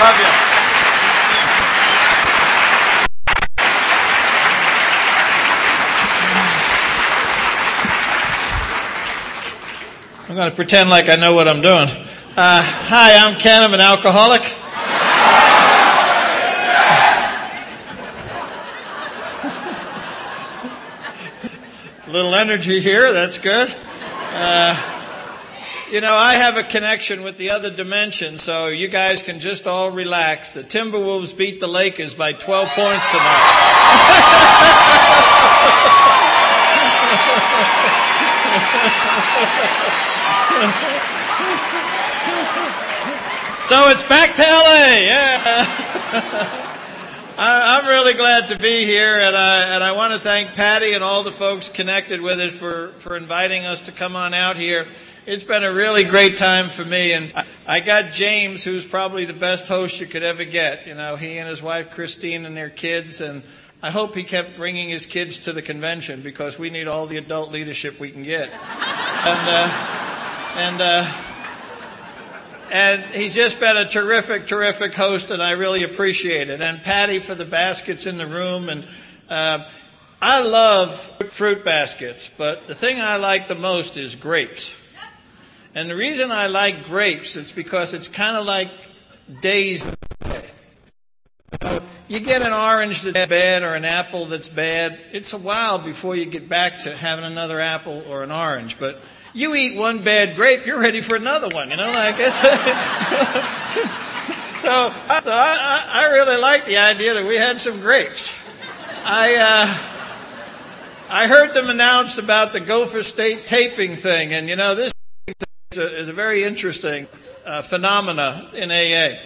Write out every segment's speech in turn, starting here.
Love you. I'm going to pretend like I know what I'm doing. Uh, hi, I'm Ken. I'm an alcoholic. Little energy here. That's good. Uh, you know, I have a connection with the other dimension, so you guys can just all relax. The Timberwolves beat the Lakers by 12 points tonight. so it's back to LA. Yeah. I, am really glad to be here, and I, and I want to thank Patty and all the folks connected with it for, for inviting us to come on out here. It's been a really great time for me, and I, got James, who's probably the best host you could ever get. You know, he and his wife Christine and their kids, and I hope he kept bringing his kids to the convention because we need all the adult leadership we can get. And, uh, and uh, and he's just been a terrific, terrific host, and I really appreciate it. And Patty for the baskets in the room, and uh, I love fruit baskets, but the thing I like the most is grapes. And the reason I like grapes is because it's kind of like days. You get an orange that's bad or an apple that's bad. It's a while before you get back to having another apple or an orange, but you eat one bad grape, you're ready for another one. You know, like it's. so, so I, I really like the idea that we had some grapes. I. Uh, I heard them announce about the Gopher State taping thing, and you know this is a, very interesting uh, phenomena in AA.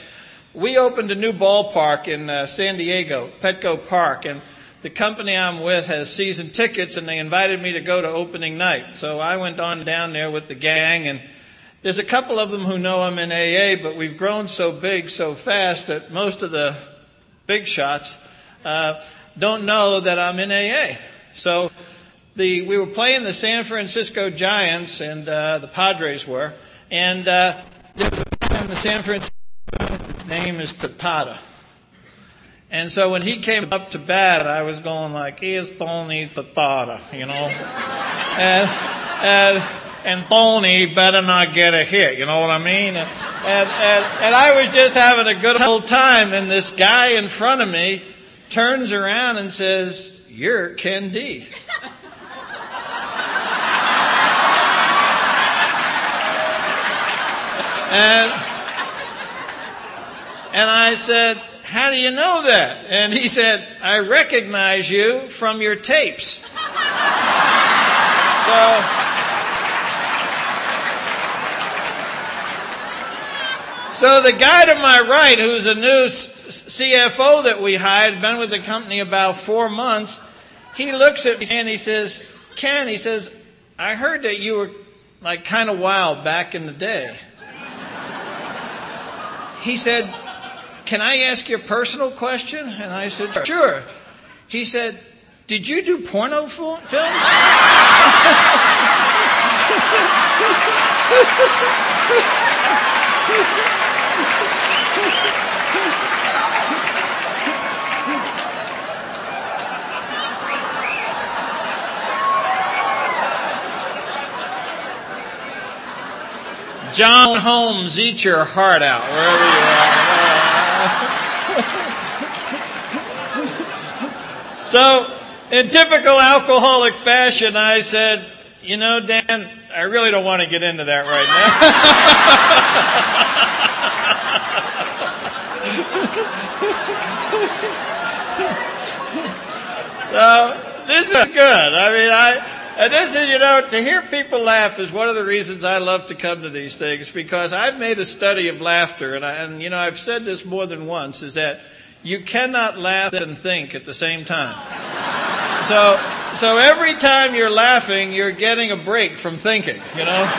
We opened a new ballpark in uh, San Diego, Petco Park, and the company I'm with has season tickets and they invited me to go to opening night. So I went on down there with the gang and there's a couple of them who know I'm in AA, but we've grown so big so fast that most of the big shots uh, don't know that I'm in AA. So the, we were playing the San Francisco Giants and uh, the Padres were, and uh, the San Francisco name is Tatata. And so when he came up to bat, I was going like, "Here's Tony Tatara," you know, and and and Tony better not get a hit, you know what I mean? And, and and and I was just having a good old time, and this guy in front of me turns around and says, "You're Ken D." and and I said, how do you know that? And he said, I recognize you from your tapes. so, so the guy to my right, who's a new CFO that we hired, been with the company about four months, he looks at me and he says, Ken, he says, I heard that you were like kind of wild back in the day. He said, can I ask you a personal question? And I said, Sure. He said, Did you do porno films? John Holmes, eat your heart out wherever you are. so, in typical alcoholic fashion, I said, You know, Dan, I really don't want to get into that right now. so, this is good. I mean, I. And this is, you know, to hear people laugh is one of the reasons I love to come to these things because I've made a study of laughter, and, I, and you know, I've said this more than once, is that you cannot laugh and think at the same time. So, so every time you're laughing, you're getting a break from thinking, you know?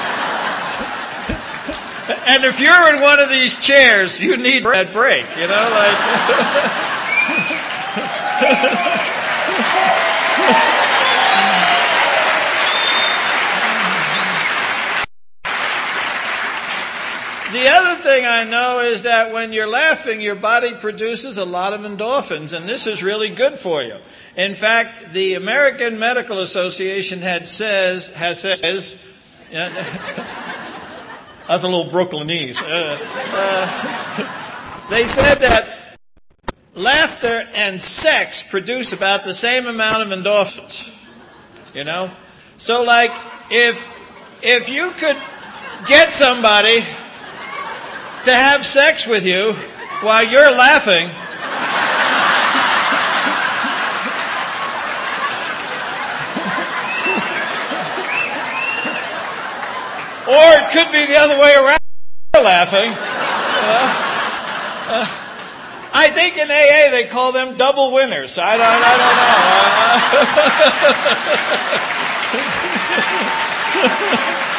and if you're in one of these chairs, you need that break, you know, like. The other thing I know is that when you're laughing, your body produces a lot of endorphins, and this is really good for you. In fact, the American Medical Association had says has says. that's a little Brooklynese. Uh, uh, they said that laughter and sex produce about the same amount of endorphins. You know, so like if if you could get somebody to have sex with you while you're laughing. or it could be the other way around. laughing. Uh, uh, I think in AA they call them double winners. I don't, I don't know. Uh, uh,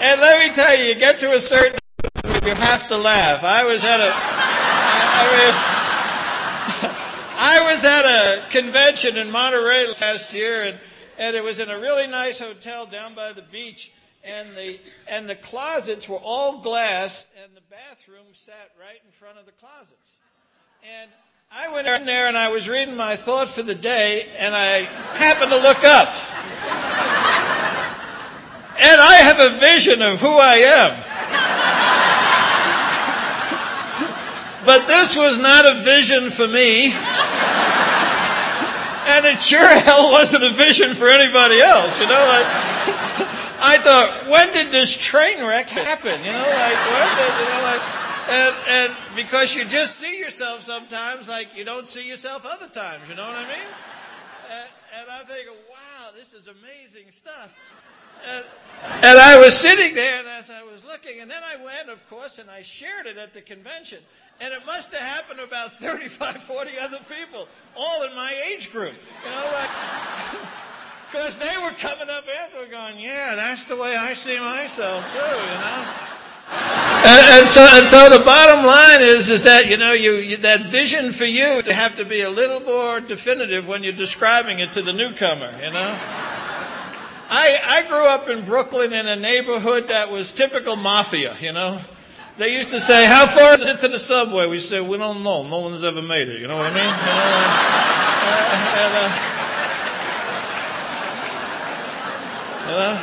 And let me tell you, you get to a certain point, you have to laugh. I was at a I mean I was at a convention in Monterey last year and and it was in a really nice hotel down by the beach and the and the closets were all glass and the bathroom sat right in front of the closets. And I went in there and I was reading my thought for the day and I happened to look up. And I have a vision of who I am. But this was not a vision for me. And it sure hell wasn't a vision for anybody else, you know, like, I thought, when did this train wreck happen? You know, like, when did, you know, like, and, and because you just see yourself sometimes like you don't see yourself other times, you know what I mean? And, and I'm thinking, wow, this is amazing stuff. And, and I was sitting there, and as I was looking, and then I went, of course, and I shared it at the convention. And it must have happened to about 35, 40 other people, all in my age group. You know, like, because they were coming up after going, yeah, that's the way I see myself too, you know. And, and, so, and so the bottom line is, is that you know, you, you that vision for you to have to be a little more definitive when you're describing it to the newcomer, you know. I, I grew up in Brooklyn in a neighborhood that was typical mafia, you know. They used to say, How far is it to the subway? We said, We don't know. No one's ever made it. You know what I mean? Know, uh,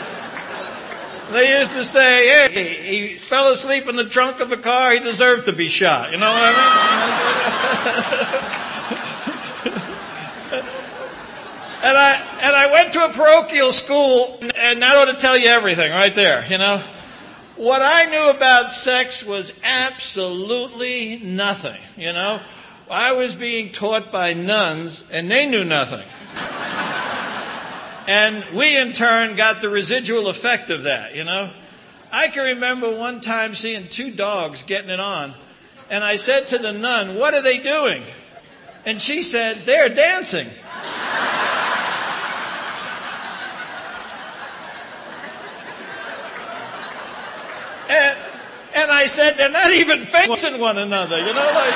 uh, they used to say, Hey, he fell asleep in the trunk of a car. He deserved to be shot. You know what I mean? And I, and I went to a parochial school, and that ought to tell you everything right there, you know. What I knew about sex was absolutely nothing, you know. I was being taught by nuns, and they knew nothing. and we, in turn, got the residual effect of that, you know. I can remember one time seeing two dogs getting it on, and I said to the nun, What are they doing? And she said, They're dancing. And, and I said, they're not even facing one another, you know, like.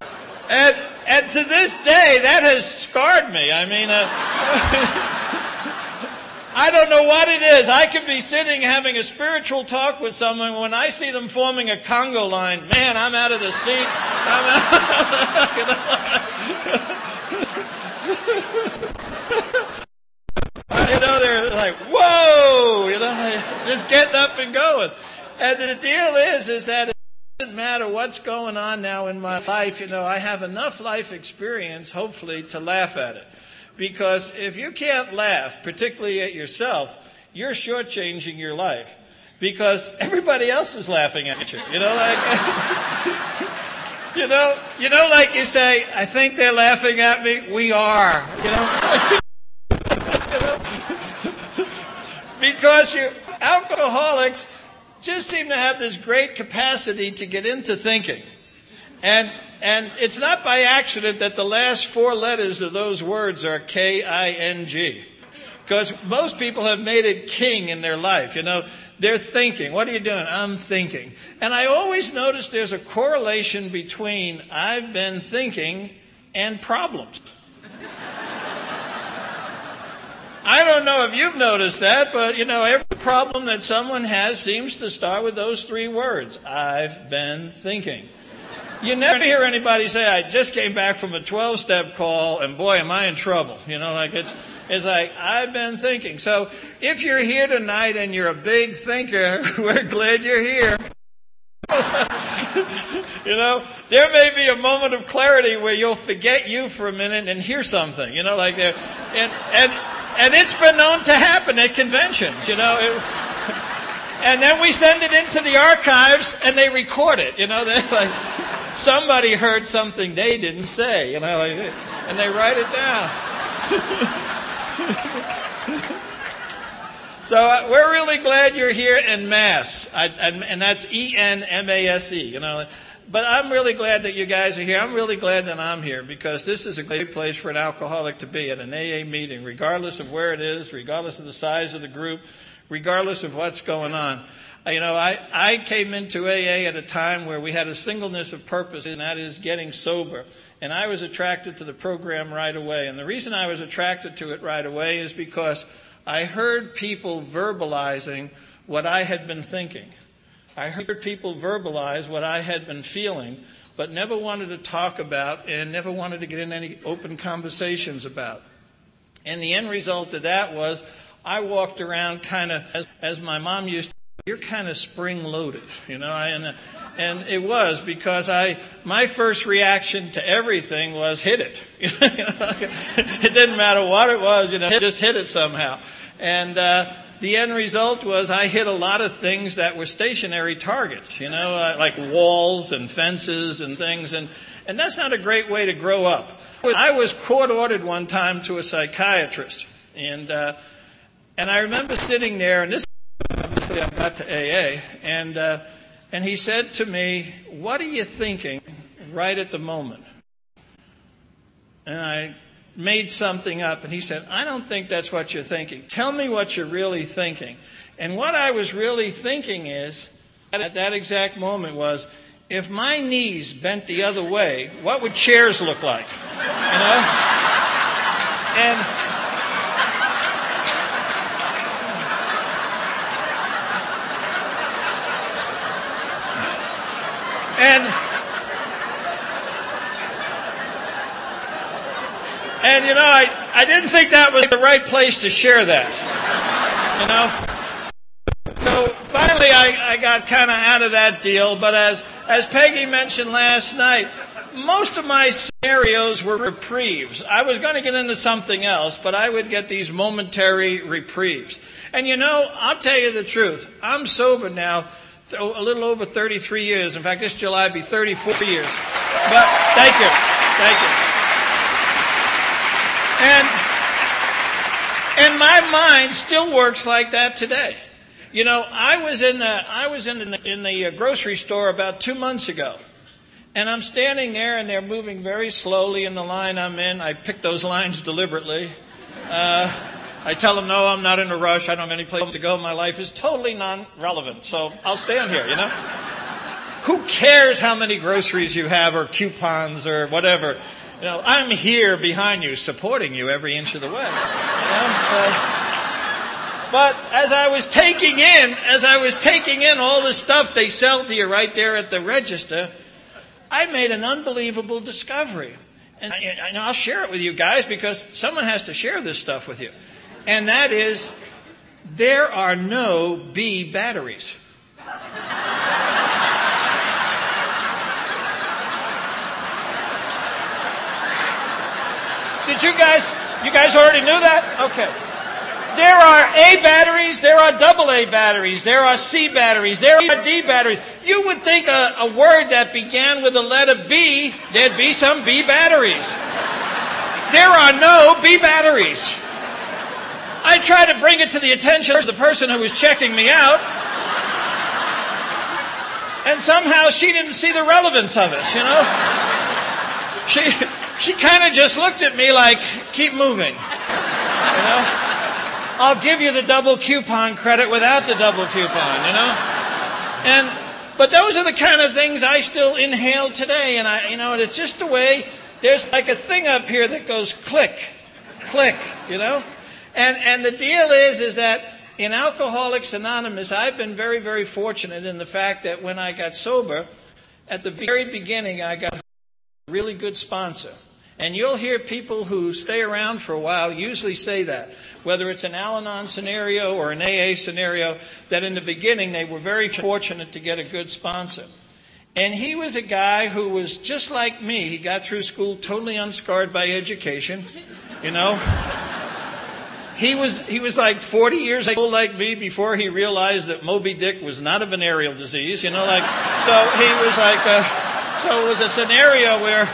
and, and to this day, that has scarred me. I mean, uh, I don't know what it is. I could be sitting having a spiritual talk with someone. When I see them forming a conga line, man, I'm out of the seat. you know, they're like, whoa, you know, just getting up and going. And the deal is, is that it doesn't matter what's going on now in my life, you know, I have enough life experience, hopefully, to laugh at it. Because if you can't laugh, particularly at yourself, you're shortchanging your life. Because everybody else is laughing at you. You know, like, you know, you know, like you say, I think they're laughing at me. We are. You know. because you alcoholics just seem to have this great capacity to get into thinking. And, and it's not by accident that the last four letters of those words are K I N G. Because most people have made it king in their life. You know, they're thinking. What are you doing? I'm thinking. And I always notice there's a correlation between I've been thinking and problems. I don't know if you've noticed that, but you know, every problem that someone has seems to start with those three words I've been thinking. You never hear anybody say, I just came back from a 12 step call and boy, am I in trouble. You know, like it's, it's like, I've been thinking. So if you're here tonight and you're a big thinker, we're glad you're here. you know, there may be a moment of clarity where you'll forget you for a minute and hear something, you know, like, uh, and, and, and it's been known to happen at conventions, you know. It, and then we send it into the archives and they record it, you know, they're like, somebody heard something they didn't say, you know, like, and they write it down. so uh, we're really glad you're here in mass, I, and, and that's E N M A S E, you know. But I'm really glad that you guys are here. I'm really glad that I'm here because this is a great place for an alcoholic to be at an AA meeting, regardless of where it is, regardless of the size of the group, regardless of what's going on. You know, I, I came into AA at a time where we had a singleness of purpose, and that is getting sober. And I was attracted to the program right away. And the reason I was attracted to it right away is because I heard people verbalizing what I had been thinking. I heard people verbalize what I had been feeling, but never wanted to talk about and never wanted to get in any open conversations about. And the end result of that was I walked around kind of, as, as my mom used to you're kind of spring loaded, you know, and, and it was because I, my first reaction to everything was hit it. it didn't matter what it was, you know, just hit it somehow. And, uh, the end result was I hit a lot of things that were stationary targets, you know, uh, like walls and fences and things. And, and that's not a great way to grow up. I was court ordered one time to a psychiatrist. And, uh, and I remember sitting there, and this obviously I got to AA, and, uh, and he said to me, What are you thinking right at the moment? And I made something up, and he said, I don't think that's what you're thinking. Tell me what you're really thinking. And what I was really thinking is, at that exact moment, was if my knees bent the other way, what would chairs look like? You know? And And and you know, I, I didn't think that was the right place to share that. You know? So finally I, I got kind of out of that deal, but as as Peggy mentioned last night, most of my scenarios were reprieves. I was going to get into something else, but I would get these momentary reprieves. And you know, I'll tell you the truth. I'm sober now a little over 33 years. In fact, this July be 34 years. But thank you. Thank you. And, and my mind still works like that today. You know, I was in the, I was in the, in the uh, grocery store about two months ago. And I'm standing there and they're moving very slowly in the line I'm in. I picked those lines deliberately. Uh, I tell them, no, I'm not in a rush. I don't have any place to go. My life is totally non relevant. So I'll stand here, you know? Who cares how many groceries you have or coupons or whatever? You know, I'm here behind you, supporting you every inch of the way. You know? so, but as I was taking in, as I was taking in all the stuff they sell to you right there at the register, I made an unbelievable discovery. And, I, will share it with you guys because someone has to share this stuff with you and that is there are no B batteries. Did you guys, you guys already knew that? Okay. There are A batteries, there are double A batteries, there are C batteries, there are D batteries. You would think a, a word that began with the letter B, there'd be some B batteries. There are no B batteries. I tried to bring it to the attention of the person who was checking me out. And somehow she didn't see the relevance of it, you know? She, she kind of just looked at me like, keep moving. You know? I'll give you the double coupon credit without the double coupon, you know? And, but those are the kind of things I still inhale today. And I, you know, it's just the way there's like a thing up here that goes click, click, you know? And, and the deal is, is that in Alcoholics Anonymous, I've been very, very fortunate in the fact that when I got sober, at the very beginning, I got a really good sponsor. And you'll hear people who stay around for a while usually say that, whether it's an Al Anon scenario or an AA scenario, that in the beginning they were very fortunate to get a good sponsor. And he was a guy who was just like me. He got through school totally unscarred by education, you know. He was, he was like 40 years old like me before he realized that Moby Dick was not a venereal disease, you know, like, so he was like, uh, so it was a scenario where,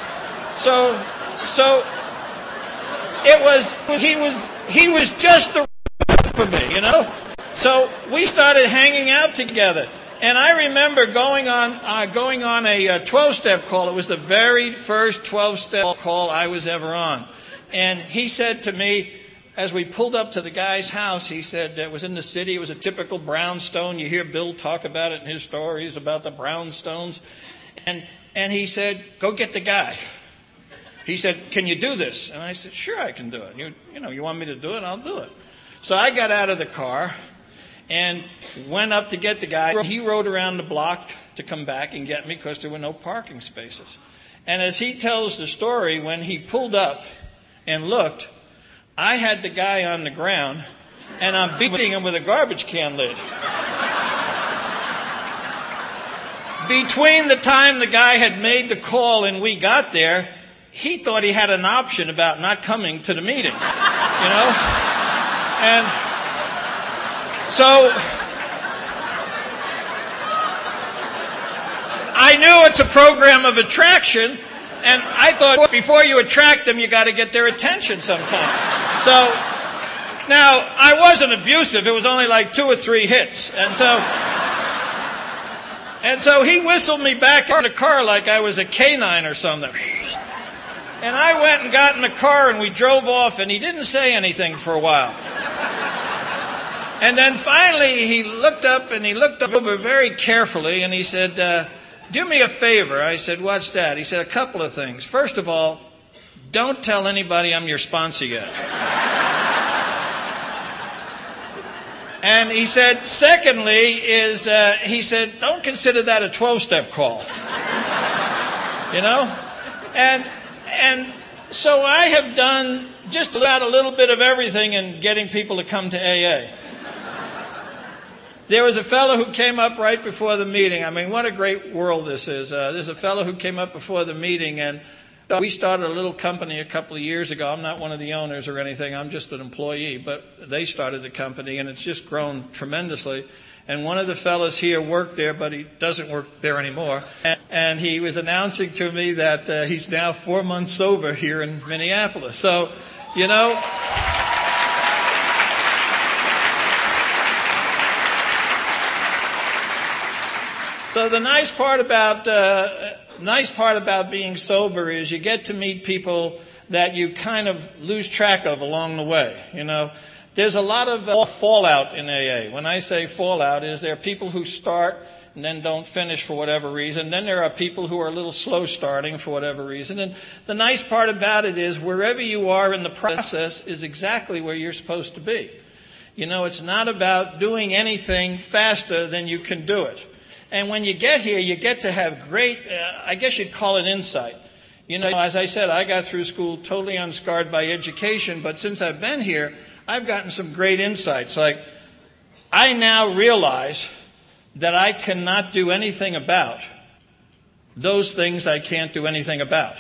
so so it was he was he was just the for me, you know. So we started hanging out together. And I remember going on uh, going on a 12 step call. It was the very first 12 step call I was ever on. And he said to me, as we pulled up to the guy's house, he said it was in the city. It was a typical brownstone. You hear Bill talk about it in his stories about the brownstones. And, and he said, Go get the guy. He said, Can you do this? And I said, Sure, I can do it. You, you know, you want me to do it? I'll do it. So I got out of the car and went up to get the guy. He rode around the block to come back and get me because there were no parking spaces. And as he tells the story, when he pulled up and looked, I had the guy on the ground and I'm beating him with a garbage can lid. Between the time the guy had made the call and we got there, he thought he had an option about not coming to the meeting, you know? And so I knew it's a program of attraction, and I thought before you attract them, you got to get their attention sometime. So now I wasn't abusive; it was only like two or three hits, and so. And so he whistled me back in the car like I was a canine or something. And I went and got in the car and we drove off, and he didn't say anything for a while. And then finally he looked up and he looked over very carefully and he said, uh, Do me a favor. I said, What's that? He said, A couple of things. First of all, don't tell anybody I'm your sponsor yet. and he said, Secondly, is uh, he said, Don't consider that a 12 step call. you know? And and so I have done just about a little bit of everything in getting people to come to AA. There was a fellow who came up right before the meeting. I mean, what a great world this is. Uh, there's a fellow who came up before the meeting, and we started a little company a couple of years ago. I'm not one of the owners or anything, I'm just an employee, but they started the company, and it's just grown tremendously. And one of the fellows here worked there, but he doesn't work there anymore. And, and he was announcing to me that uh, he's now four months sober here in Minneapolis. So, you know. So the nice part about uh, nice part about being sober is you get to meet people that you kind of lose track of along the way. You know, there's a lot of uh, fallout in AA. When I say fallout, is there are people who start and then don't finish for whatever reason. Then there are people who are a little slow starting for whatever reason. And the nice part about it is wherever you are in the process is exactly where you're supposed to be. You know, it's not about doing anything faster than you can do it. And when you get here, you get to have great, uh, I guess you'd call it insight. You know, as I said, I got through school totally unscarred by education, but since I've been here, I've gotten some great insights. Like, I now realize that I cannot do anything about those things I can't do anything about.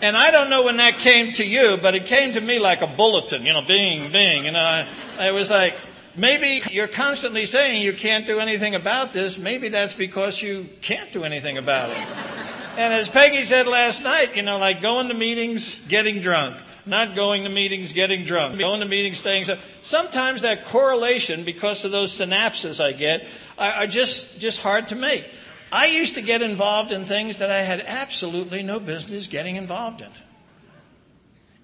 and I don't know when that came to you, but it came to me like a bulletin, you know, bing, bing. And I, I was like, maybe you're constantly saying you can't do anything about this. Maybe that's because you can't do anything about it. And as Peggy said last night, you know, like going to meetings, getting drunk not going to meetings, getting drunk, going to meetings, staying. So sometimes that correlation, because of those synapses I get, are, are just just hard to make. I used to get involved in things that I had absolutely no business getting involved in,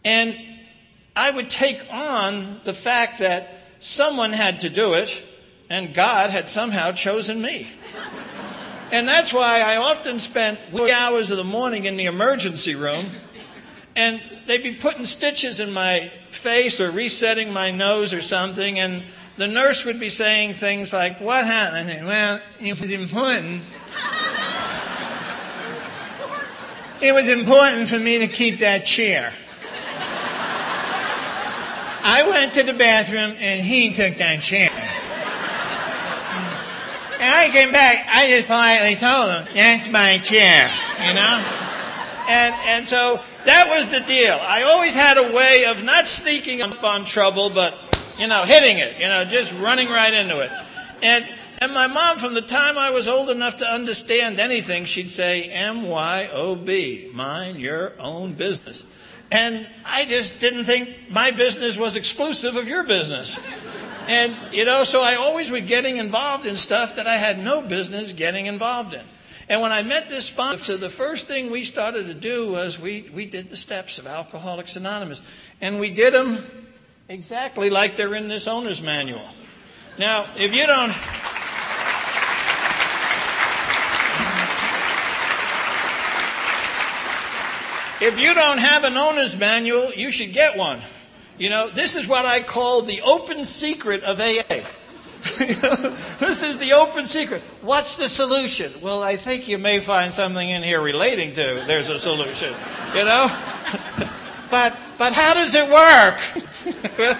and I would take on the fact that someone had to do it, and God had somehow chosen me. And that's why I often spent hours of the morning in the emergency room and they'd be putting stitches in my face or resetting my nose or something, and the nurse would be saying things like, What happened? I think, Well, it was important. It was important for me to keep that chair. I went to the bathroom and he took that chair. And I came back, I just politely told him, that's my chair, you know? And, and so that was the deal. I always had a way of not sneaking up on trouble, but, you know, hitting it, you know, just running right into it. And, and my mom, from the time I was old enough to understand anything, she'd say, M-Y-O-B, mind your own business. And I just didn't think my business was exclusive of your business. And, you know, so I always was getting involved in stuff that I had no business getting involved in. And when I met this sponsor, the first thing we started to do was we, we did the steps of Alcoholics Anonymous. And we did them exactly like they're in this owner's manual. Now, if you don't. If you don't have an owner's manual, you should get one. You know, this is what I call the open secret of AA. this is the open secret. What's the solution? Well, I think you may find something in here relating to there's a solution. You know? but but how does it work?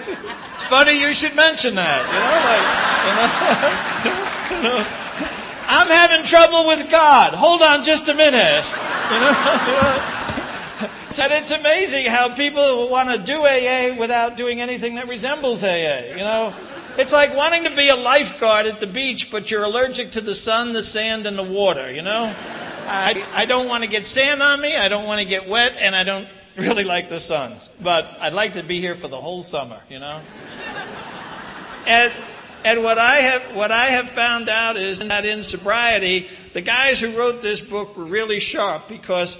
it's funny you should mention that. You know, like, you know, I'm having trouble with God. Hold on just a minute. You know? And it's amazing how people want to do AA without doing anything that resembles AA. You know, it's like wanting to be a lifeguard at the beach, but you're allergic to the sun, the sand, and the water. You know, I, I don't want to get sand on me. I don't want to get wet, and I don't really like the sun. But I'd like to be here for the whole summer. You know, and. And what I have what I have found out is that in sobriety, the guys who wrote this book were really sharp because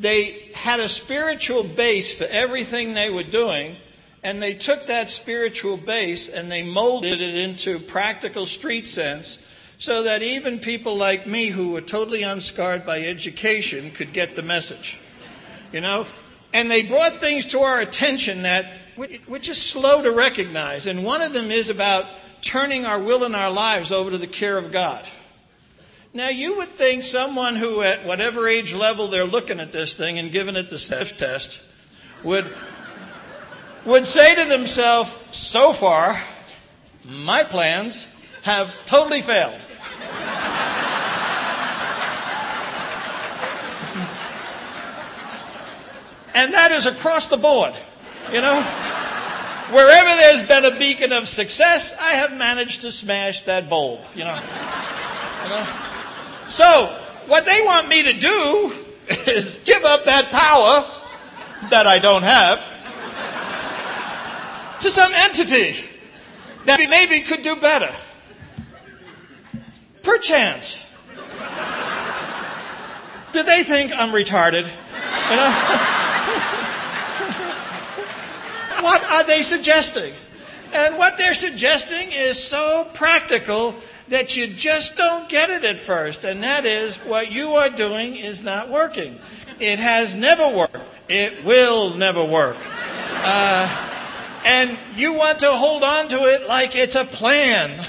they had a spiritual base for everything they were doing, and they took that spiritual base and they molded it into practical street sense so that even people like me who were totally unscarred by education could get the message. You know? And they brought things to our attention that we're just slow to recognize. And one of them is about turning our will and our lives over to the care of God. Now, you would think someone who, at whatever age level they're looking at this thing and giving it the self test, would, would say to themselves, so far, my plans have totally failed. and that is across the board, you know? Wherever there's been a beacon of success, I have managed to smash that bulb, you know? You know? So, what they want me to do is give up that power that I don't have to some entity that maybe could do better. Perchance. Do they think I'm retarded? You know? what are they suggesting? And what they're suggesting is so practical that you just don't get it at first, and that is what you are doing is not working. It has never worked. It will never work. Uh, and you want to hold on to it like it's a plan.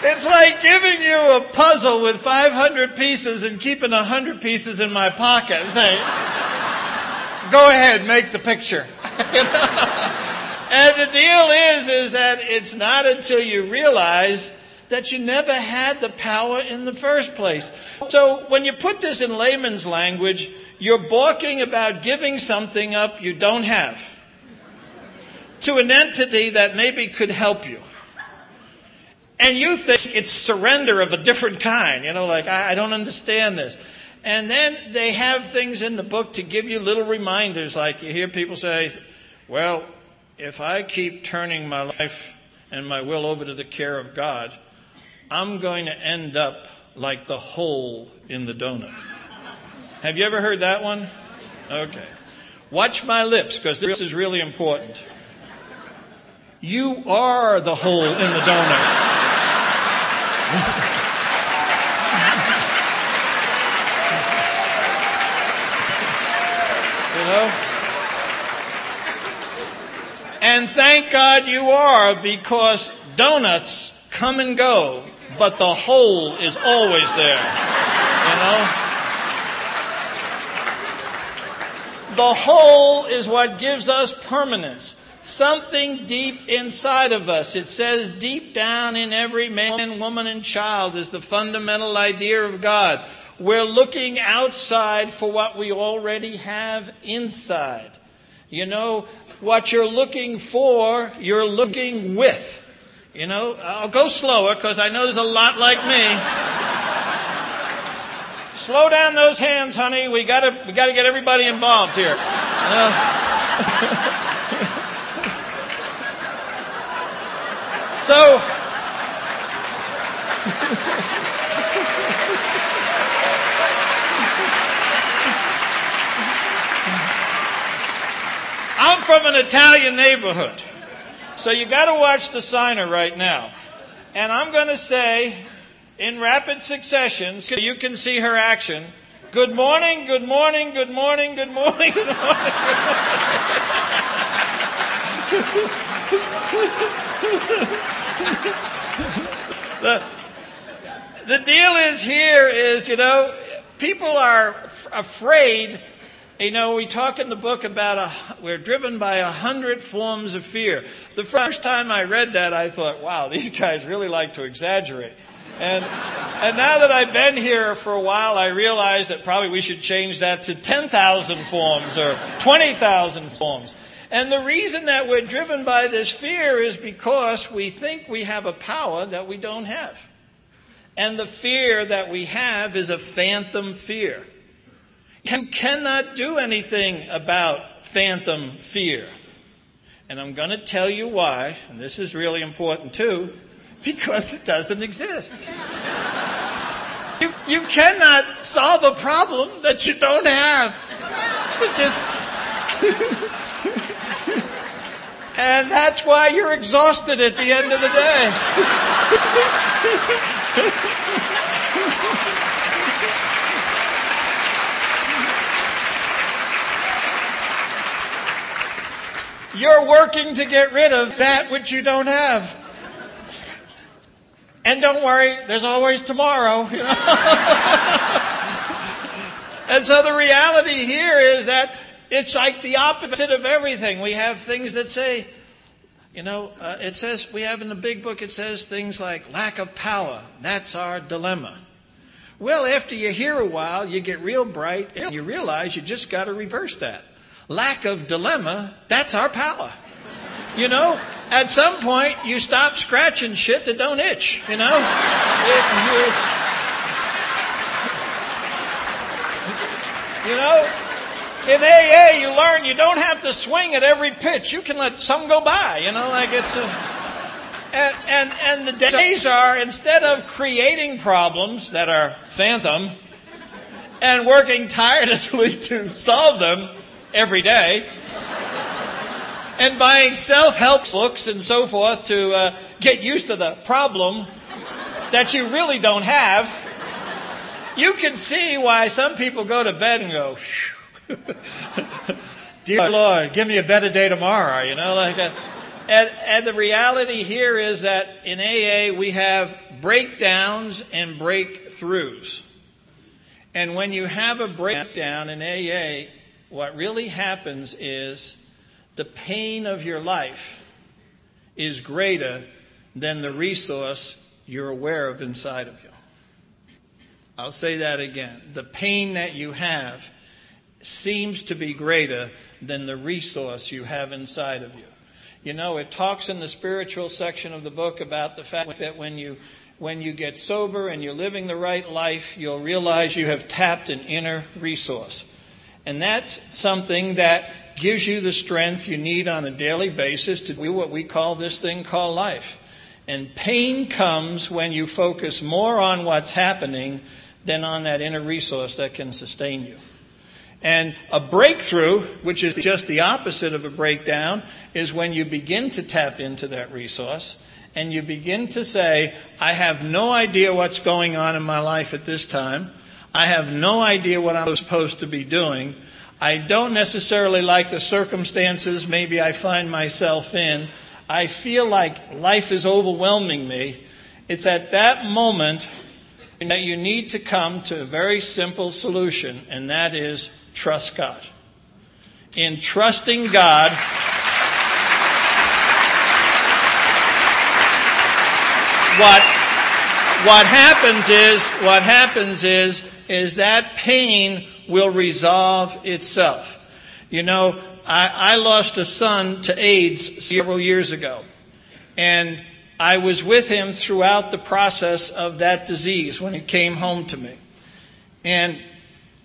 It's like giving you a puzzle with 500 pieces and keeping 100 pieces in my pocket and go ahead, make the picture. and the deal is, is that it's not until you realize that you never had the power in the first place. So when you put this in layman's language, you're balking about giving something up you don't have to an entity that maybe could help you. And you think it's surrender of a different kind. You know, like, I, I don't understand this. And then they have things in the book to give you little reminders, like you hear people say, well, if I keep turning my life and my will over to the care of God, I'm going to end up like the hole in the donut. Have you ever heard that one? Okay. Watch my lips, because this is really important. You are the hole in the donut. And thank God you are because donuts come and go, but the hole is always there. You know? The hole is what gives us permanence. Something deep inside of us. It says deep down in every man, woman, and child is the fundamental idea of God. We're looking outside for what we already have inside. You know, what you're looking for, you're looking with. You know, I'll go slower because I know there's a lot like me. Slow down those hands, honey. We gotta, we gotta get everybody involved here. Uh, so, I'm from an Italian neighborhood. So you got to watch the signer right now. And I'm going to say, in rapid succession, so you can see her action. Good morning, good morning, good morning, good morning, good morning. the, the deal is here is, you know, people are f- afraid you know, we talk in the book about a, we're driven by a hundred forms of fear. The first time I read that, I thought, wow, these guys really like to exaggerate. And, and now that I've been here for a while, I realize that probably we should change that to 10,000 forms or 20,000 forms. And the reason that we're driven by this fear is because we think we have a power that we don't have. And the fear that we have is a phantom fear. You cannot do anything about phantom fear. And I'm going to tell you why, and this is really important too, because it doesn't exist. You, you cannot solve a problem that you don't have. Just. and that's why you're exhausted at the end of the day. You're working to get rid of that which you don't have. And don't worry, there's always tomorrow. You know? and so the reality here is that it's like the opposite of everything. We have things that say, you know, uh, it says, we have in the big book, it says things like lack of power. That's our dilemma. Well, after you hear a while, you get real bright and you realize you just got to reverse that lack of dilemma, that's our power. You know, at some point you stop scratching shit that don't itch, you know? you know, in AA you learn you don't have to swing at every pitch. You can let some go by, you know, like it's a, and, and, and the days are instead of creating problems that are phantom and working tirelessly to solve them, every day. and buying self help books and so forth to uh, get used to the problem that you really don't have. You can see why some people go to bed and go, Dear Lord, give me a better day tomorrow, you know, like and, and the reality here is that in AA we have breakdowns and breakthroughs. And when you have a breakdown in AA, what really happens is the pain of your life is greater than the resource you're aware of inside of you. I'll say that again. The pain that you have seems to be greater than the resource you have inside of you. You know, it talks in the spiritual section of the book about the fact that when you when you get sober and you're living the right life, you'll realize you have tapped an inner resource. And that's something that gives you the strength you need on a daily basis to do what we call this thing called life. And pain comes when you focus more on what's happening than on that inner resource that can sustain you. And a breakthrough, which is just the opposite of a breakdown, is when you begin to tap into that resource and you begin to say, I have no idea what's going on in my life at this time. I have no idea what I'm supposed to be doing. I don't necessarily like the circumstances maybe I find myself in. I feel like life is overwhelming me. It's at that moment that you need to come to a very simple solution, and that is trust God. In trusting God, what what happens is what happens is is that pain will resolve itself. You know, I, I lost a son to AIDS several years ago, and I was with him throughout the process of that disease when he came home to me. And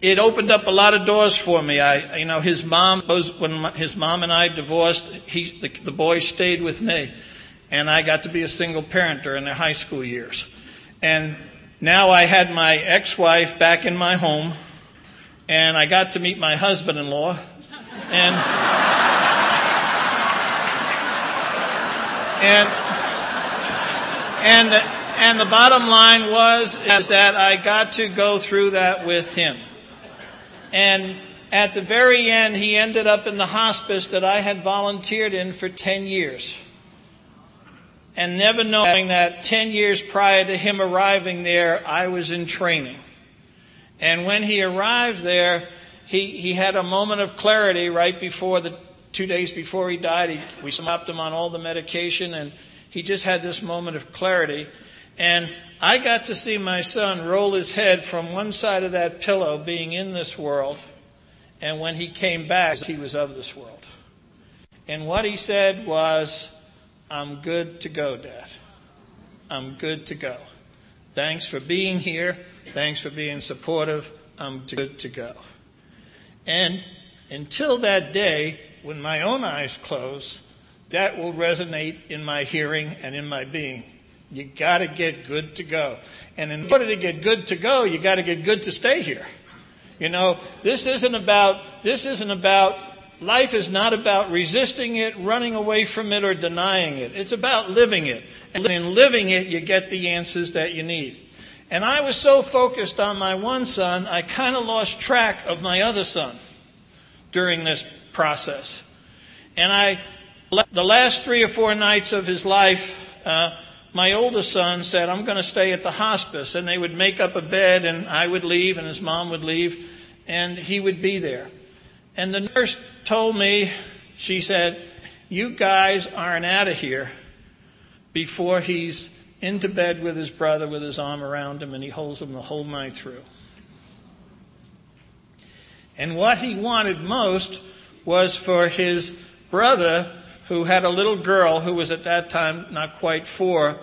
it opened up a lot of doors for me. I, you know, his mom was, when his mom and I divorced, he, the, the boy stayed with me. And I got to be a single parent during their high school years. And now I had my ex-wife back in my home, and I got to meet my husband-in-law, and, and, and, and the bottom line was is that I got to go through that with him. And at the very end, he ended up in the hospice that I had volunteered in for 10 years. And never knowing that 10 years prior to him arriving there, I was in training. And when he arrived there, he, he had a moment of clarity right before the two days before he died. He, we stopped him on all the medication and he just had this moment of clarity. And I got to see my son roll his head from one side of that pillow, being in this world, and when he came back, he was of this world. And what he said was, I'm good to go, Dad. I'm good to go. Thanks for being here. Thanks for being supportive. I'm good to go. And until that day, when my own eyes close, that will resonate in my hearing and in my being. You got to get good to go. And in order to get good to go, you got to get good to stay here. You know, this isn't about, this isn't about, life is not about resisting it, running away from it, or denying it. It's about living it. And in living it, you get the answers that you need. And I was so focused on my one son, I kind of lost track of my other son during this process. And I the last three or four nights of his life, uh, my oldest son said, I'm going to stay at the hospice. And they would make up a bed, and I would leave, and his mom would leave, and he would be there. And the nurse told me, she said, You guys aren't out of here before he's into bed with his brother with his arm around him, and he holds him the whole night through. And what he wanted most was for his brother who had a little girl who was at that time not quite four.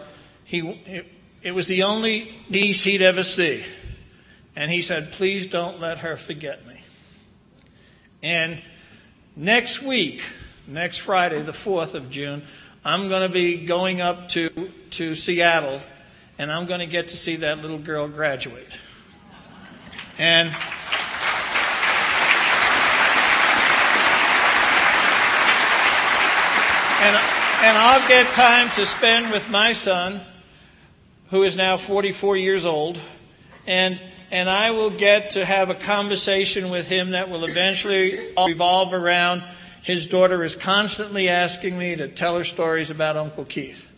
He, it, it was the only niece he'd ever see. And he said, Please don't let her forget me. And next week, next Friday, the 4th of June, I'm going to be going up to, to Seattle and I'm going to get to see that little girl graduate. And And, and I'll get time to spend with my son, who is now 44 years old, and, and I will get to have a conversation with him that will eventually revolve around his daughter is constantly asking me to tell her stories about Uncle Keith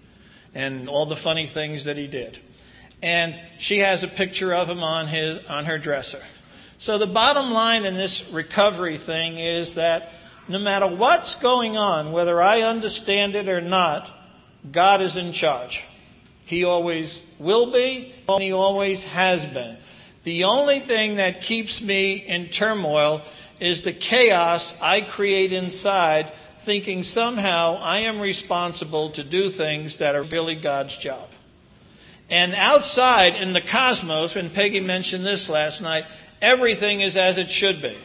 and all the funny things that he did. And she has a picture of him on his on her dresser. So the bottom line in this recovery thing is that no matter what's going on, whether I understand it or not, God is in charge. He always will be, and He always has been. The only thing that keeps me in turmoil is the chaos I create inside, thinking somehow I am responsible to do things that are really God's job. And outside in the cosmos, when Peggy mentioned this last night, everything is as it should be.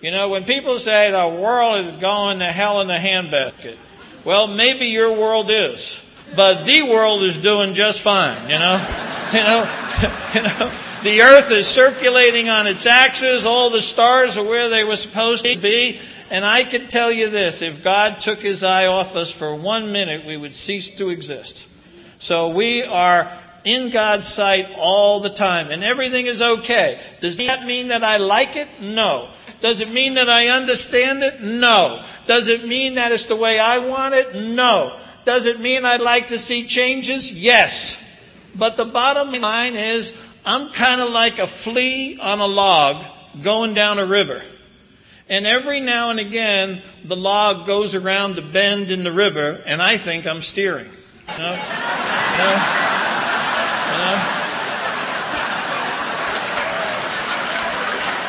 You know, when people say the world is going to hell in a handbasket, well, maybe your world is, but the world is doing just fine. You know, you know, you know. The earth is circulating on its axis. All the stars are where they were supposed to be. And I can tell you this if God took his eye off us for one minute, we would cease to exist. So we are in God's sight all the time, and everything is okay. Does that mean that I like it? No. Does it mean that I understand it? No. Does it mean that it's the way I want it? No. Does it mean I'd like to see changes? Yes. But the bottom line is, I'm kind of like a flea on a log going down a river. And every now and again, the log goes around the bend in the river, and I think I'm steering. You know? You know?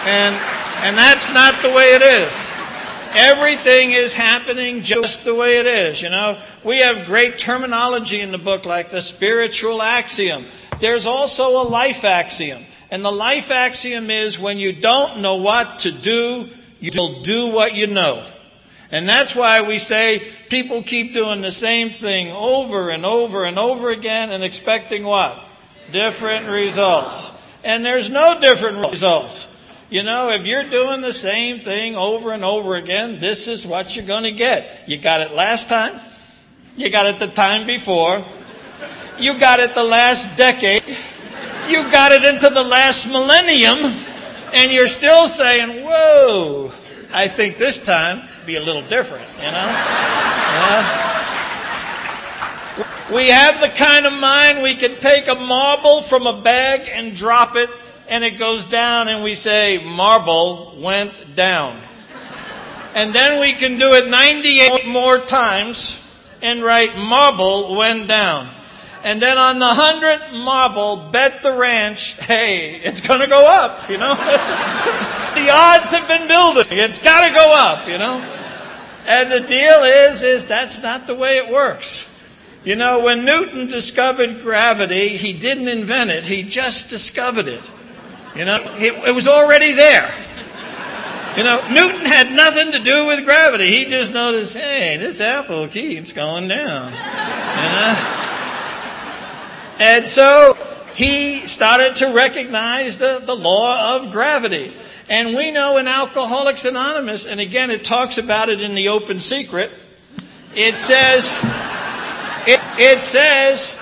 And, and that's not the way it is. Everything is happening just the way it is, you know. We have great terminology in the book like the spiritual axiom. There's also a life axiom. And the life axiom is when you don't know what to do, you'll do what you know. And that's why we say people keep doing the same thing over and over and over again and expecting what? Different results. And there's no different results. You know, if you're doing the same thing over and over again, this is what you're going to get. You got it last time. You got it the time before. You got it the last decade. You got it into the last millennium. And you're still saying, whoa, I think this time be a little different, you know? Yeah. We have the kind of mind we can take a marble from a bag and drop it and it goes down and we say, marble went down. And then we can do it 98 more times and write marble went down. And then on the hundredth marble, bet the ranch, hey, it's gonna go up, you know? the odds have been building. It's gotta go up, you know? And the deal is, is that's not the way it works. You know, when Newton discovered gravity, he didn't invent it, he just discovered it. You know, it, it was already there. You know, Newton had nothing to do with gravity. He just noticed, hey, this apple keeps going down. You know? And so he started to recognize the, the law of gravity. And we know in Alcoholics Anonymous, and again, it talks about it in the open secret, it says, it, it says,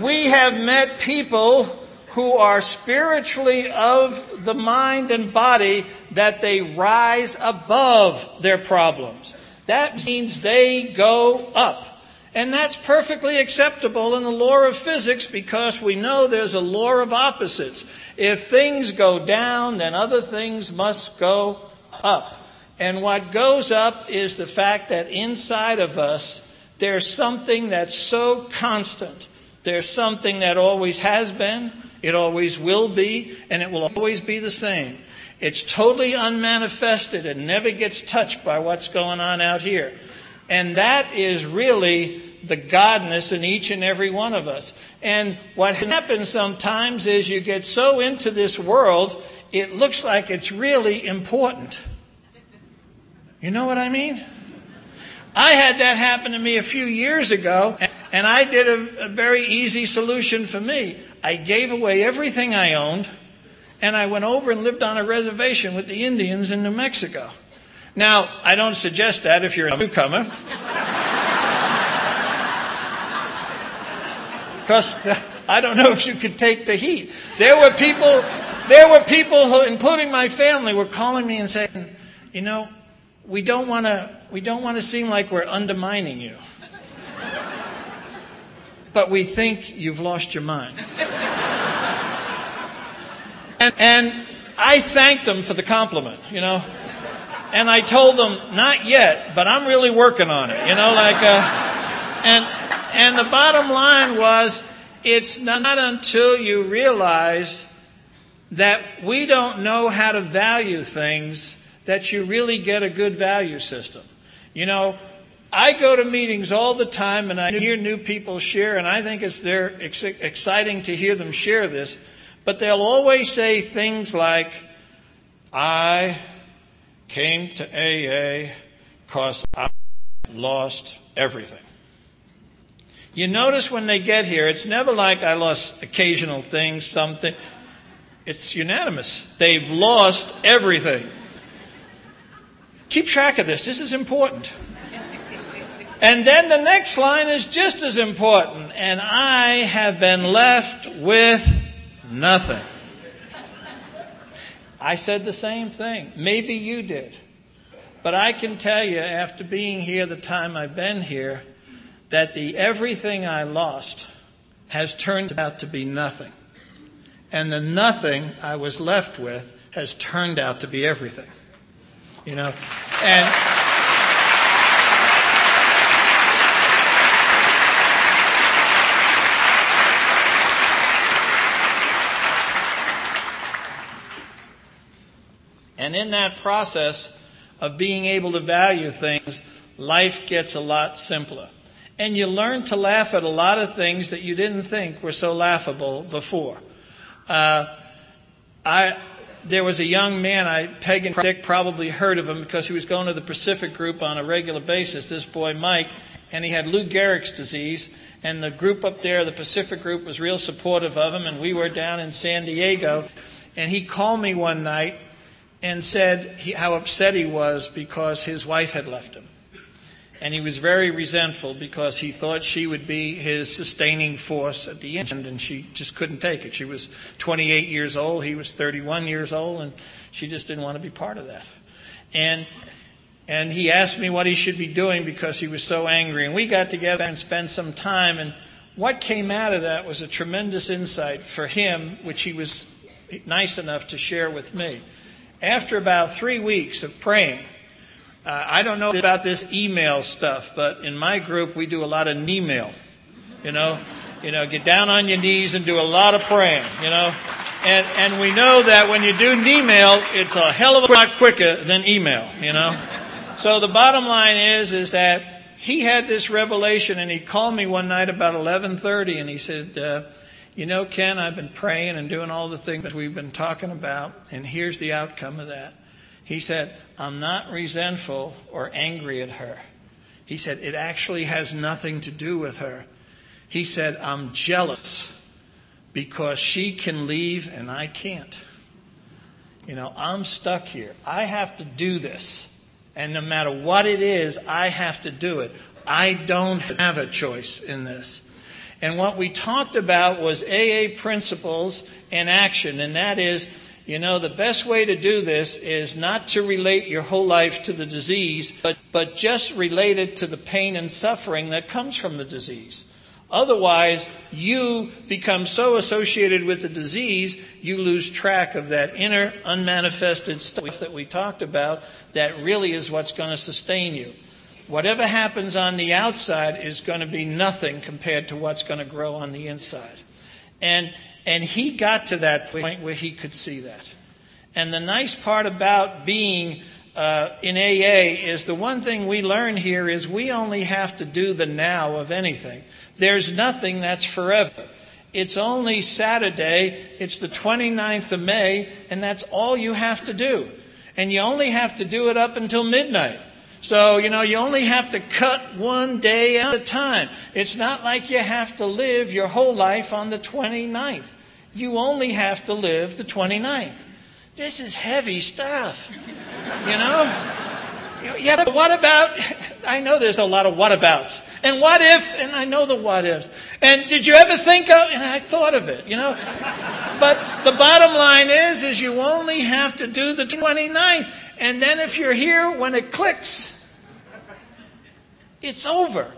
we have met people who are spiritually of the mind and body that they rise above their problems. That means they go up. And that's perfectly acceptable in the law of physics because we know there's a law of opposites. If things go down, then other things must go up. And what goes up is the fact that inside of us, there's something that's so constant. There's something that always has been, it always will be, and it will always be the same. It's totally unmanifested and never gets touched by what's going on out here. And that is really the godness in each and every one of us. And what happens sometimes is you get so into this world, it looks like it's really important. You know what I mean? I had that happen to me a few years ago, and I did a, a very easy solution for me. I gave away everything I owned, and I went over and lived on a reservation with the Indians in New Mexico. Now, I don't suggest that if you're a newcomer. Because I don't know if you could take the heat. There were people, there were people who, including my family, were calling me and saying, you know, we don't want to, we don't want to seem like we're undermining you but we think you've lost your mind. and, and I thanked them for the compliment, you know. And I told them, not yet, but I'm really working on it, you know, like, uh, and, and the bottom line was, it's not until you realize that we don't know how to value things that you really get a good value system. You know, I go to meetings all the time and I hear new people share, and I think it's they're ex- exciting to hear them share this. But they'll always say things like, I came to AA because I lost everything. You notice when they get here, it's never like I lost occasional things, something. It's unanimous. They've lost everything. Keep track of this. This is important. And then the next line is just as important. And I have been left with nothing. I said the same thing. Maybe you did. But I can tell you, after being here the time I've been here, that the everything I lost has turned out to be nothing. And the nothing I was left with has turned out to be everything. You know? And. And in that process of being able to value things, life gets a lot simpler. And you learn to laugh at a lot of things that you didn't think were so laughable before. Uh, I, there was a young man, I, Peg and Dick probably heard of him because he was going to the Pacific group on a regular basis, this boy Mike, and he had Lou Gehrig's disease. And the group up there, the Pacific group, was real supportive of him, and we were down in San Diego. And he called me one night and said he, how upset he was because his wife had left him. And he was very resentful because he thought she would be his sustaining force at the end, and she just couldn't take it. She was 28 years old, he was 31 years old, and she just didn't want to be part of that. And and he asked me what he should be doing because he was so angry. And we got together and spent some time. And what came out of that was a tremendous insight for him, which he was nice enough to share with me. After about three weeks of praying, uh, I don't know about this email stuff, but in my group we do a lot of email. You know, you know, get down on your knees and do a lot of praying. You know, and and we know that when you do email, it's a hell of a lot quicker than email. You know, so the bottom line is is that he had this revelation, and he called me one night about eleven thirty, and he said. Uh, you know, Ken, I've been praying and doing all the things that we've been talking about, and here's the outcome of that. He said, I'm not resentful or angry at her. He said, it actually has nothing to do with her. He said, I'm jealous because she can leave and I can't. You know, I'm stuck here. I have to do this. And no matter what it is, I have to do it. I don't have a choice in this. And what we talked about was AA principles in action, and that is, you know, the best way to do this is not to relate your whole life to the disease, but, but just relate it to the pain and suffering that comes from the disease. Otherwise, you become so associated with the disease, you lose track of that inner unmanifested stuff that we talked about that really is what's going to sustain you. Whatever happens on the outside is going to be nothing compared to what's going to grow on the inside. And, and he got to that point where he could see that. And the nice part about being uh, in AA is the one thing we learn here is we only have to do the now of anything. There's nothing that's forever. It's only Saturday, it's the 29th of May, and that's all you have to do. And you only have to do it up until midnight. So, you know, you only have to cut one day at a time. It's not like you have to live your whole life on the 29th. You only have to live the 29th. This is heavy stuff, you know? Yeah, but what about? I know there's a lot of what abouts. And what if? And I know the what ifs. And did you ever think of? I thought of it, you know. But the bottom line is, is you only have to do the 29th. And then if you're here when it clicks, it's over.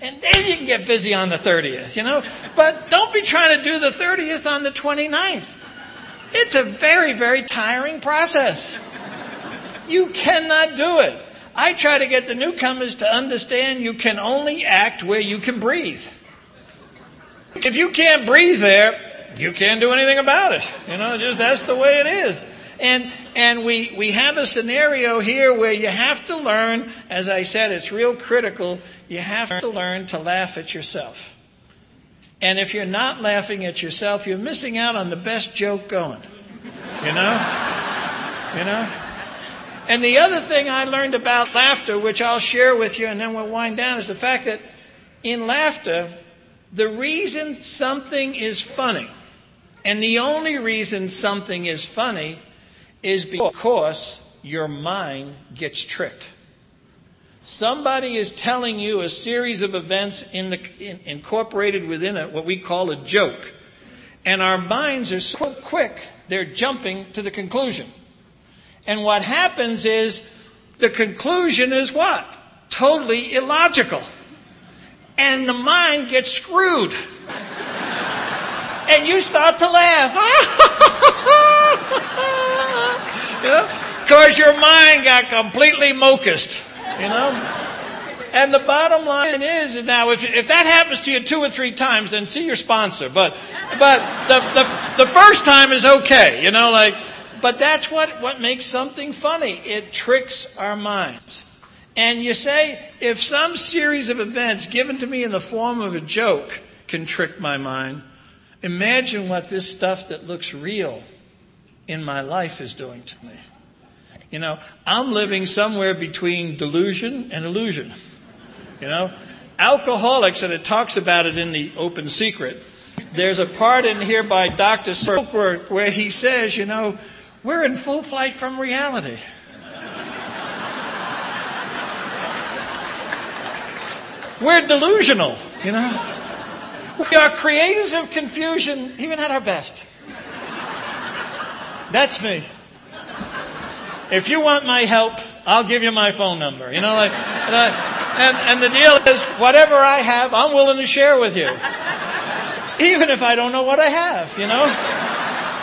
And then you can get busy on the 30th, you know? But don't be trying to do the 30th on the 29th. It's a very, very tiring process. You cannot do it. I try to get the newcomers to understand you can only act where you can breathe. If you can't breathe there, you can't do anything about it. You know, just that's the way it is. And, and we, we have a scenario here where you have to learn, as I said, it's real critical, you have to learn to laugh at yourself. And if you're not laughing at yourself, you're missing out on the best joke going. You know? You know? And the other thing I learned about laughter, which I'll share with you and then we'll wind down, is the fact that in laughter, the reason something is funny And the only reason something is funny is because your mind gets tricked. Somebody is telling you a series of events in the, in, incorporated within it, what we call a joke. And our minds are so quick, they're jumping to the conclusion. And what happens is the conclusion is what? Totally illogical. And the mind gets screwed. and you start to laugh. you know? Because your mind got completely mocused. You know? And the bottom line is, now, if, if that happens to you two or three times, then see your sponsor. But, but the, the, the first time is okay, you know, like, but that's what, what makes something funny. It tricks our minds. And you say, if some series of events given to me in the form of a joke can trick my mind, imagine what this stuff that looks real in my life is doing to me. You know, I'm living somewhere between delusion and illusion. You know, alcoholics, and it talks about it in the open secret. There's a part in here by Dr. Silkworth where he says, you know, we're in full flight from reality. We're delusional, you know. We are creators of confusion, even at our best. That's me. If you want my help, I'll give you my phone number. You know, like, and, I, and, and the deal is, whatever I have, I'm willing to share with you. Even if I don't know what I have, you know?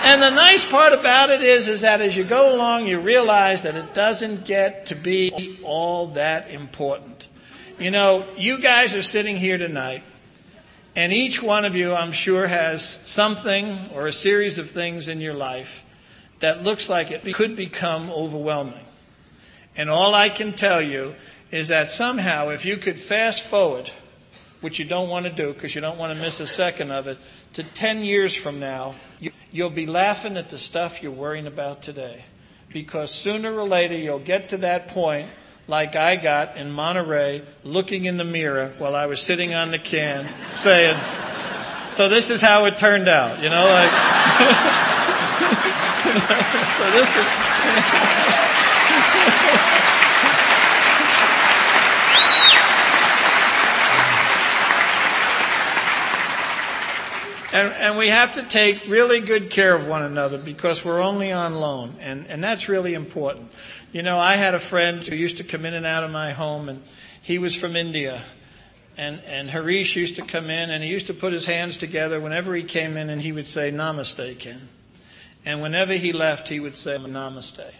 And the nice part about it is, is that as you go along, you realize that it doesn't get to be all that important. You know, you guys are sitting here tonight, and each one of you, I'm sure, has something or a series of things in your life that looks like it could become overwhelming. And all I can tell you is that somehow, if you could fast forward, which you don't want to do because you don't want to miss a second of it, to 10 years from now, you'll be laughing at the stuff you're worrying about today. Because sooner or later, you'll get to that point like I got in Monterey, looking in the mirror while I was sitting on the can, saying, So this is how it turned out, you know, like. so this is. And, and, we have to take really good care of one another because we're only on loan, and, and that's really important. You know, I had a friend who used to come in and out of my home, and he was from India. And, and Harish used to come in, and he used to put his hands together whenever he came in, and he would say, Namaste, Ken. And whenever he left, he would say, Namaste.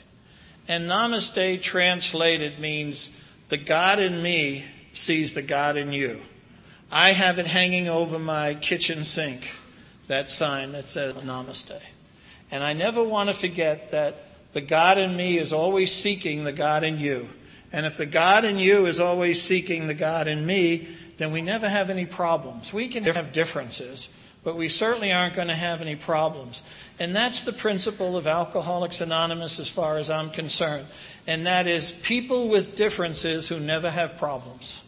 And Namaste translated means, the God in me sees the God in you. I have it hanging over my kitchen sink, that sign that says Namaste. And I never want to forget that the God in me is always seeking the God in you. And if the God in you is always seeking the God in me, then we never have any problems. We can have differences, but we certainly aren't going to have any problems. And that's the principle of Alcoholics Anonymous as far as I'm concerned. And that is people with differences who never have problems.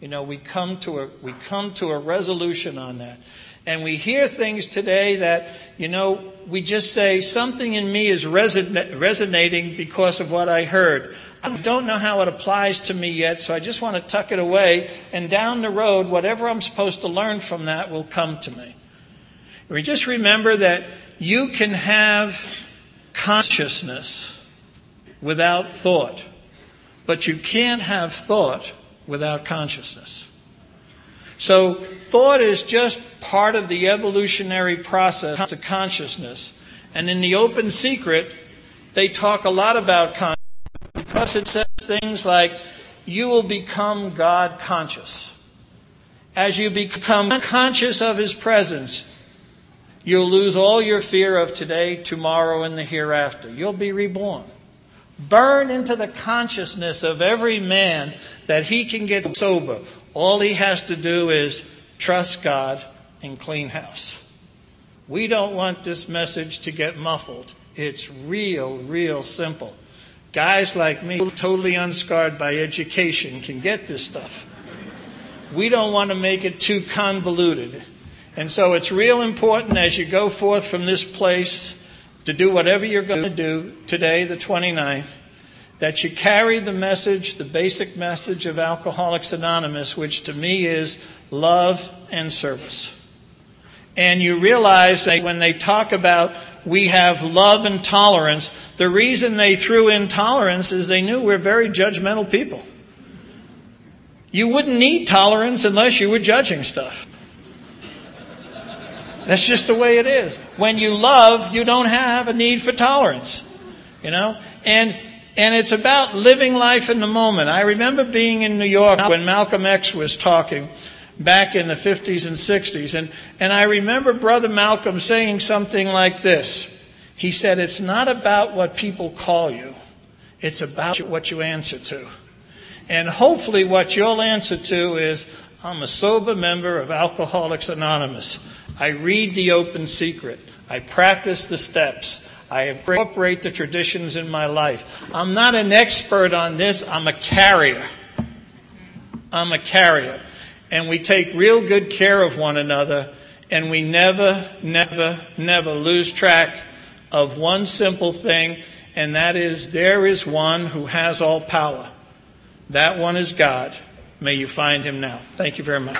You know, we come to a, we come to a resolution on that. And we hear things today that, you know, we just say something in me is resonating because of what I heard. I don't know how it applies to me yet, so I just want to tuck it away. And down the road, whatever I'm supposed to learn from that will come to me. We just remember that you can have consciousness without thought, but you can't have thought without consciousness. So thought is just part of the evolutionary process to consciousness. And in the open secret, they talk a lot about consciousness because it says things like, you will become God conscious. As you become conscious of His presence, you'll lose all your fear of today, tomorrow, and the hereafter. You'll be reborn. Burn into the consciousness of every man that he can get sober all he has to do is trust God and clean house. We don't want this message to get muffled. It's real, real simple. Guys like me, totally unscarred by education, can get this stuff. We don't want to make it too convoluted. And so it's real important as you go forth from this place to do whatever you're going to do today, the 29th, that you carry the message, the basic message of Alcoholics Anonymous, which to me is love and service. And you realize that when they talk about we have love and tolerance, the reason they threw in tolerance is they knew we're very judgmental people. You wouldn't need tolerance unless you were judging stuff. That's just the way it is. When you love, you don't have a need for tolerance. You know? And and it's about living life in the moment. I remember being in New York when Malcolm X was talking back in the 50s and 60s. And, and I remember Brother Malcolm saying something like this. He said, It's not about what people call you, it's about what you answer to. And hopefully, what you'll answer to is, I'm a sober member of Alcoholics Anonymous. I read the open secret. I practice the steps. I incorporate the traditions in my life. I'm not an expert on this, I'm a carrier. I'm a carrier. And we take real good care of one another, and we never, never, never lose track of one simple thing, and that is there is one who has all power. That one is God. May you find him now. Thank you very much.